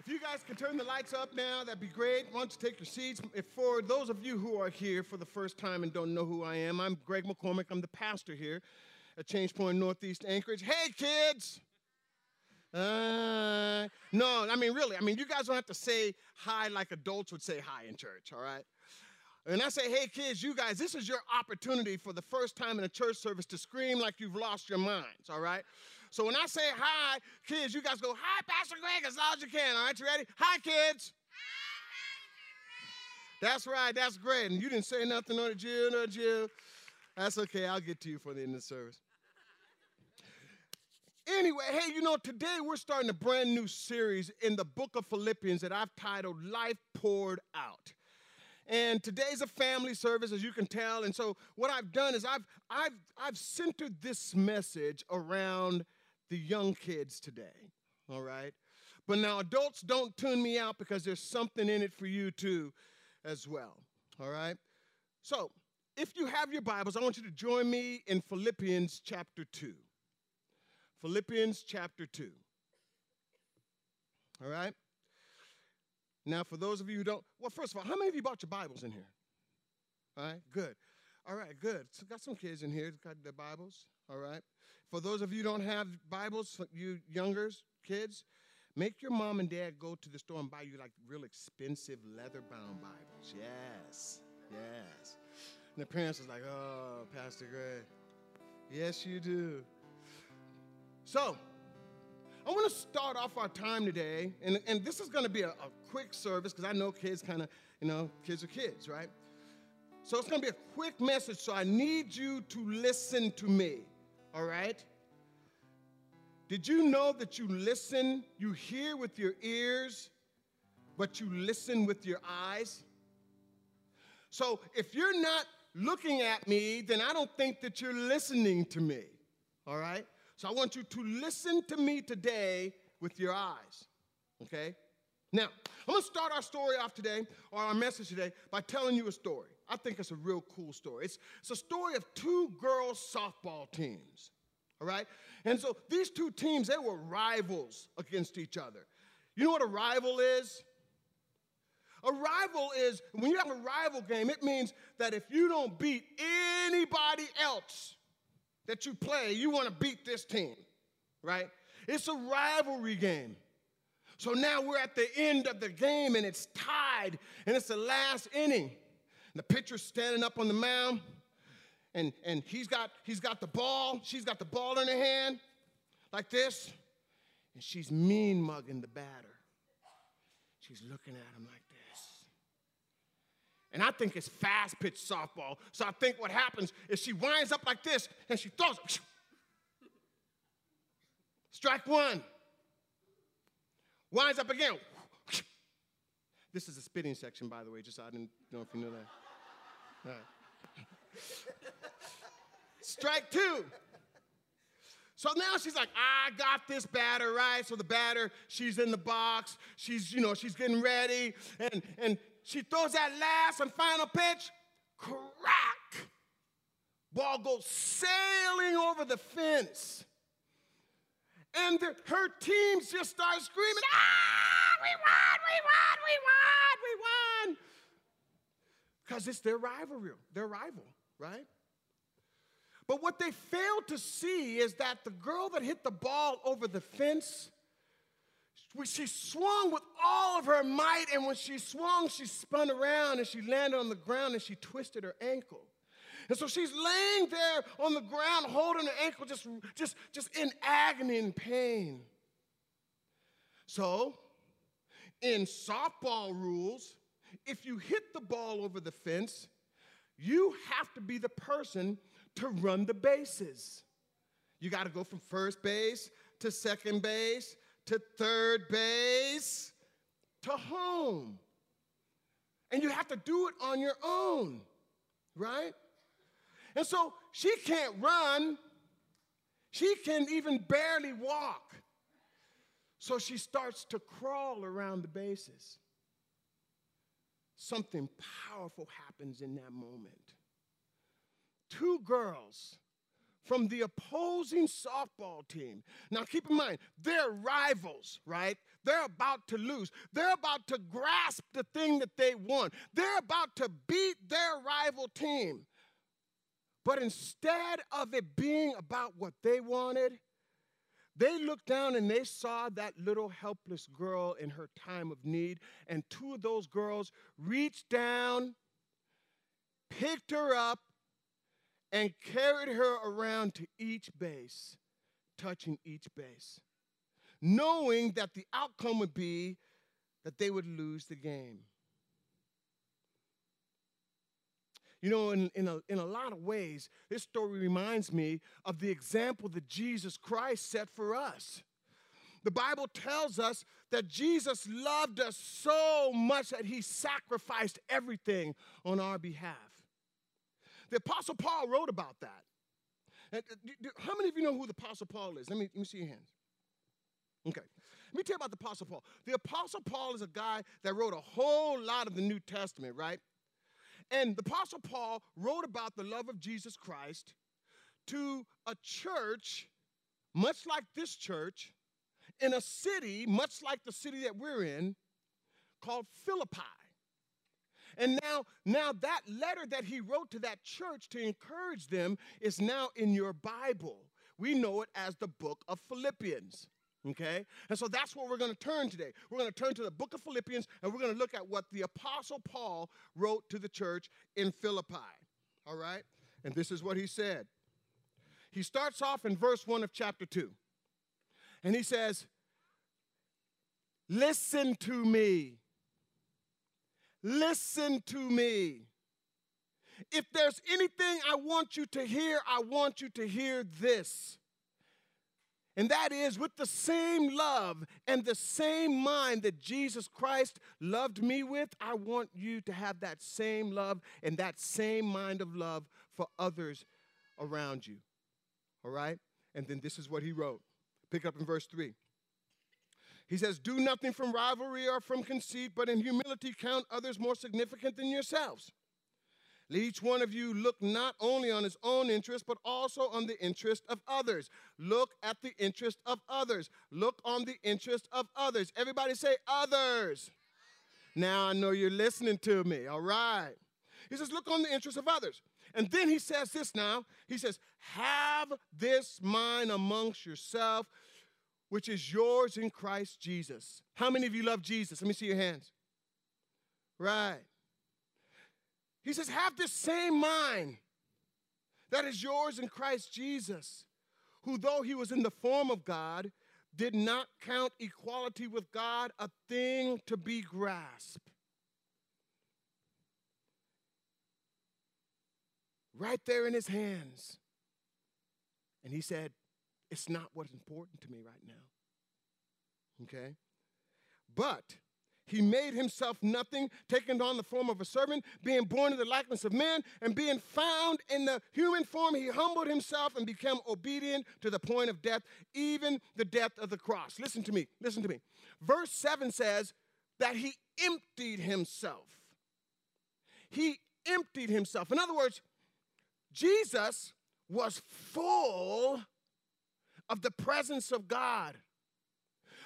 If you guys can turn the lights up now, that'd be great. Why don't you take your seats? If for those of you who are here for the first time and don't know who I am, I'm Greg McCormick. I'm the pastor here at Change Point Northeast Anchorage. Hey, kids! Uh, no, I mean, really, I mean, you guys don't have to say hi like adults would say hi in church, all right? And I say, hey, kids, you guys, this is your opportunity for the first time in a church service to scream like you've lost your minds, all right? So when I say hi, kids, you guys go, hi, Pastor Greg, as loud as you can. All right, you ready? Hi, kids. Hi, that's right, that's great. And you didn't say nothing on it, Jill, no, Jill. That's okay, I'll get to you for the end of the service. Anyway, hey, you know, today we're starting a brand new series in the book of Philippians that I've titled Life Poured Out. And today's a family service, as you can tell. And so what I've done is I've I've I've centered this message around the young kids today, all right? But now, adults, don't tune me out because there's something in it for you too, as well, all right? So, if you have your Bibles, I want you to join me in Philippians chapter 2. Philippians chapter 2. All right? Now, for those of you who don't, well, first of all, how many of you bought your Bibles in here? All right, good. All right, good. So got some kids in here got their Bibles. All right. For those of you who don't have Bibles, you youngers, kids, make your mom and dad go to the store and buy you like real expensive leather bound Bibles. Yes, yes. And the parents was like, oh, Pastor Greg. Yes, you do. So, I want to start off our time today, and, and this is going to be a, a quick service because I know kids kind of, you know, kids are kids, right? So it's going to be a quick message, so I need you to listen to me all right? Did you know that you listen, you hear with your ears, but you listen with your eyes? So if you're not looking at me, then I don't think that you're listening to me, all right? So I want you to listen to me today with your eyes, okay? Now, I'm gonna start our story off today, or our message today, by telling you a story. I think it's a real cool story. It's, it's a story of two girls' softball teams all right? And so these two teams, they were rivals against each other. You know what a rival is? A rival is, when you have a rival game, it means that if you don't beat anybody else that you play, you want to beat this team, right? It's a rivalry game. So now we're at the end of the game and it's tied and it's the last inning. And the pitcher's standing up on the mound and, and he's, got, he's got the ball, she's got the ball in her hand, like this, and she's mean mugging the batter. She's looking at him like this. And I think it's fast pitch softball. So I think what happens is she winds up like this and she throws. Strike one. Winds up again. This is a spitting section, by the way, just so I didn't know if you knew that. Right. Strike two. So now she's like, I got this batter, right? So the batter, she's in the box. She's, you know, she's getting ready. And, and she throws that last and final pitch. Crack! Ball goes sailing over the fence. And the, her teams just start screaming, ah, we won, we won, we won, we won. Because it's their rivalry, their rival, right? But what they failed to see is that the girl that hit the ball over the fence, she swung with all of her might, and when she swung, she spun around and she landed on the ground and she twisted her ankle. And so she's laying there on the ground, holding her ankle, just, just, just in agony and pain. So, in softball rules, if you hit the ball over the fence, you have to be the person to run the bases. You got to go from first base to second base to third base to home. And you have to do it on your own, right? And so she can't run, she can even barely walk. So she starts to crawl around the bases. Something powerful happens in that moment two girls from the opposing softball team. Now, keep in mind, they're rivals, right? They're about to lose. They're about to grasp the thing that they want. They're about to beat their rival team. But instead of it being about what they wanted, they looked down and they saw that little helpless girl in her time of need, and two of those girls reached down, picked her up, and carried her around to each base, touching each base, knowing that the outcome would be that they would lose the game. You know, in, in, a, in a lot of ways, this story reminds me of the example that Jesus Christ set for us. The Bible tells us that Jesus loved us so much that he sacrificed everything on our behalf. The Apostle Paul wrote about that. Uh, how many of you know who the Apostle Paul is? Let me, let me see your hands. Okay. Let me tell you about the Apostle Paul. The Apostle Paul is a guy that wrote a whole lot of the New Testament, right? And the Apostle Paul wrote about the love of Jesus Christ to a church, much like this church, in a city, much like the city that we're in, called Philippi. And now, now that letter that he wrote to that church to encourage them is now in your Bible. We know it as the book of Philippians. Okay? And so that's where we're going to turn today. We're going to turn to the book of Philippians and we're going to look at what the Apostle Paul wrote to the church in Philippi. All right? And this is what he said. He starts off in verse 1 of chapter 2. And he says, Listen to me. Listen to me. If there's anything I want you to hear, I want you to hear this. And that is with the same love and the same mind that Jesus Christ loved me with, I want you to have that same love and that same mind of love for others around you. All right? And then this is what he wrote. Pick up in verse 3. He says, Do nothing from rivalry or from conceit, but in humility count others more significant than yourselves. Let each one of you look not only on his own interest, but also on the interest of others. Look at the interest of others. Look on the interest of others. Everybody say, others. Now I know you're listening to me, all right. He says, look on the interest of others. And then he says this now. He says, have this mind amongst yourself, which is yours in Christ Jesus. How many of you love Jesus? Let me see your hands. Right. He says, Have this same mind that is yours in Christ Jesus, who, though he was in the form of God, did not count equality with God a thing to be grasped. Right there in his hands. And he said, It's not what's important to me right now. Okay? But he made himself nothing, taking on the form of a servant, being born in the likeness of man, and being found in the human form, he humbled himself and became obedient to the point of death, even the death of the cross. Listen to me, listen to me. Verse 7 says that he emptied himself. He emptied himself. In other words, Jesus was full of the presence of God.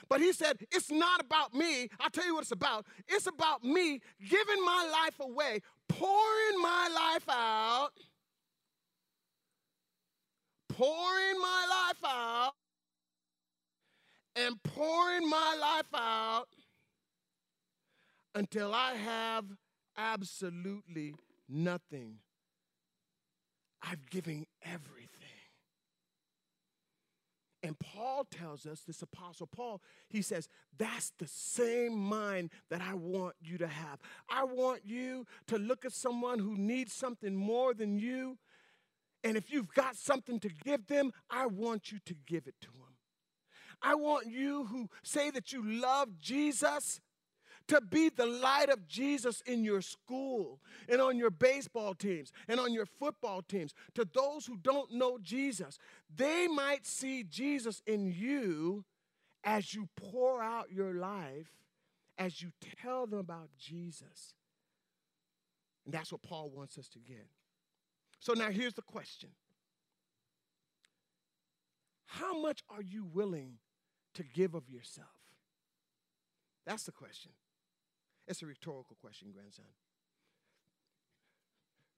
But he said, It's not about me. I'll tell you what it's about. It's about me giving my life away, pouring my life out, pouring my life out, and pouring my life out until I have absolutely nothing. I'm giving everything. And Paul tells us, this apostle Paul, he says, that's the same mind that I want you to have. I want you to look at someone who needs something more than you. And if you've got something to give them, I want you to give it to them. I want you who say that you love Jesus to be the light of Jesus in your school and on your baseball teams and on your football teams. To those who don't know Jesus, they might see Jesus in you as you pour out your life, as you tell them about Jesus. And that's what Paul wants us to get. So now here's the question How much are you willing to give of yourself? That's the question. It's a rhetorical question, grandson.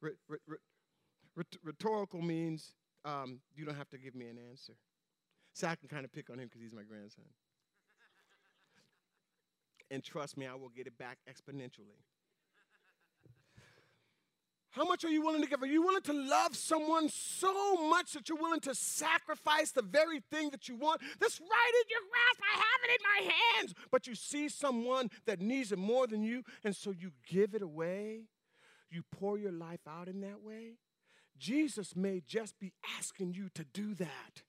R- r- r- rhetorical means um, you don't have to give me an answer. So I can kind of pick on him because he's my grandson. and trust me, I will get it back exponentially. How much are you willing to give? Are you willing to love someone so much that you're willing to sacrifice the very thing that you want? That's right in your grasp. I have it in my hands. But you see someone that needs it more than you, and so you give it away. You pour your life out in that way. Jesus may just be asking you to do that.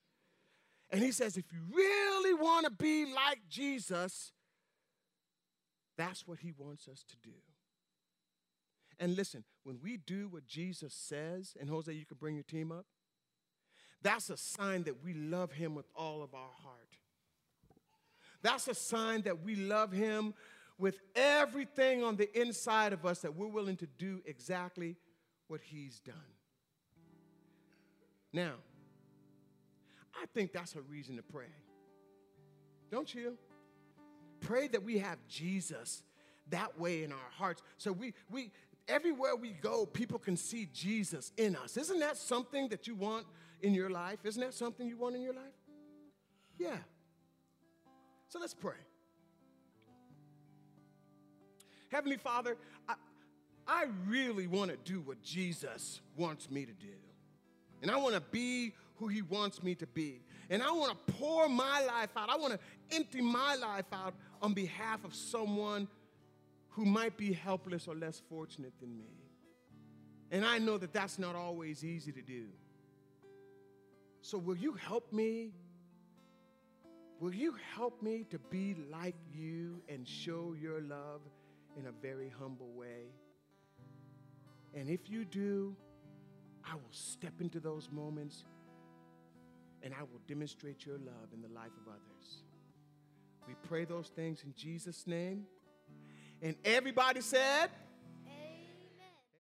And he says, if you really want to be like Jesus, that's what he wants us to do. And listen, when we do what Jesus says, and Jose, you can bring your team up, that's a sign that we love him with all of our heart. That's a sign that we love him with everything on the inside of us that we're willing to do exactly what he's done. Now, I think that's a reason to pray. Don't you? Pray that we have Jesus that way in our hearts. So we we everywhere we go, people can see Jesus in us. Isn't that something that you want in your life? Isn't that something you want in your life? Yeah. So let's pray. Heavenly Father, I, I really want to do what Jesus wants me to do. And I want to be who He wants me to be. And I want to pour my life out. I want to empty my life out on behalf of someone who might be helpless or less fortunate than me. And I know that that's not always easy to do. So, will you help me? Will you help me to be like you and show your love in a very humble way? And if you do, I will step into those moments and I will demonstrate your love in the life of others. We pray those things in Jesus' name. And everybody said,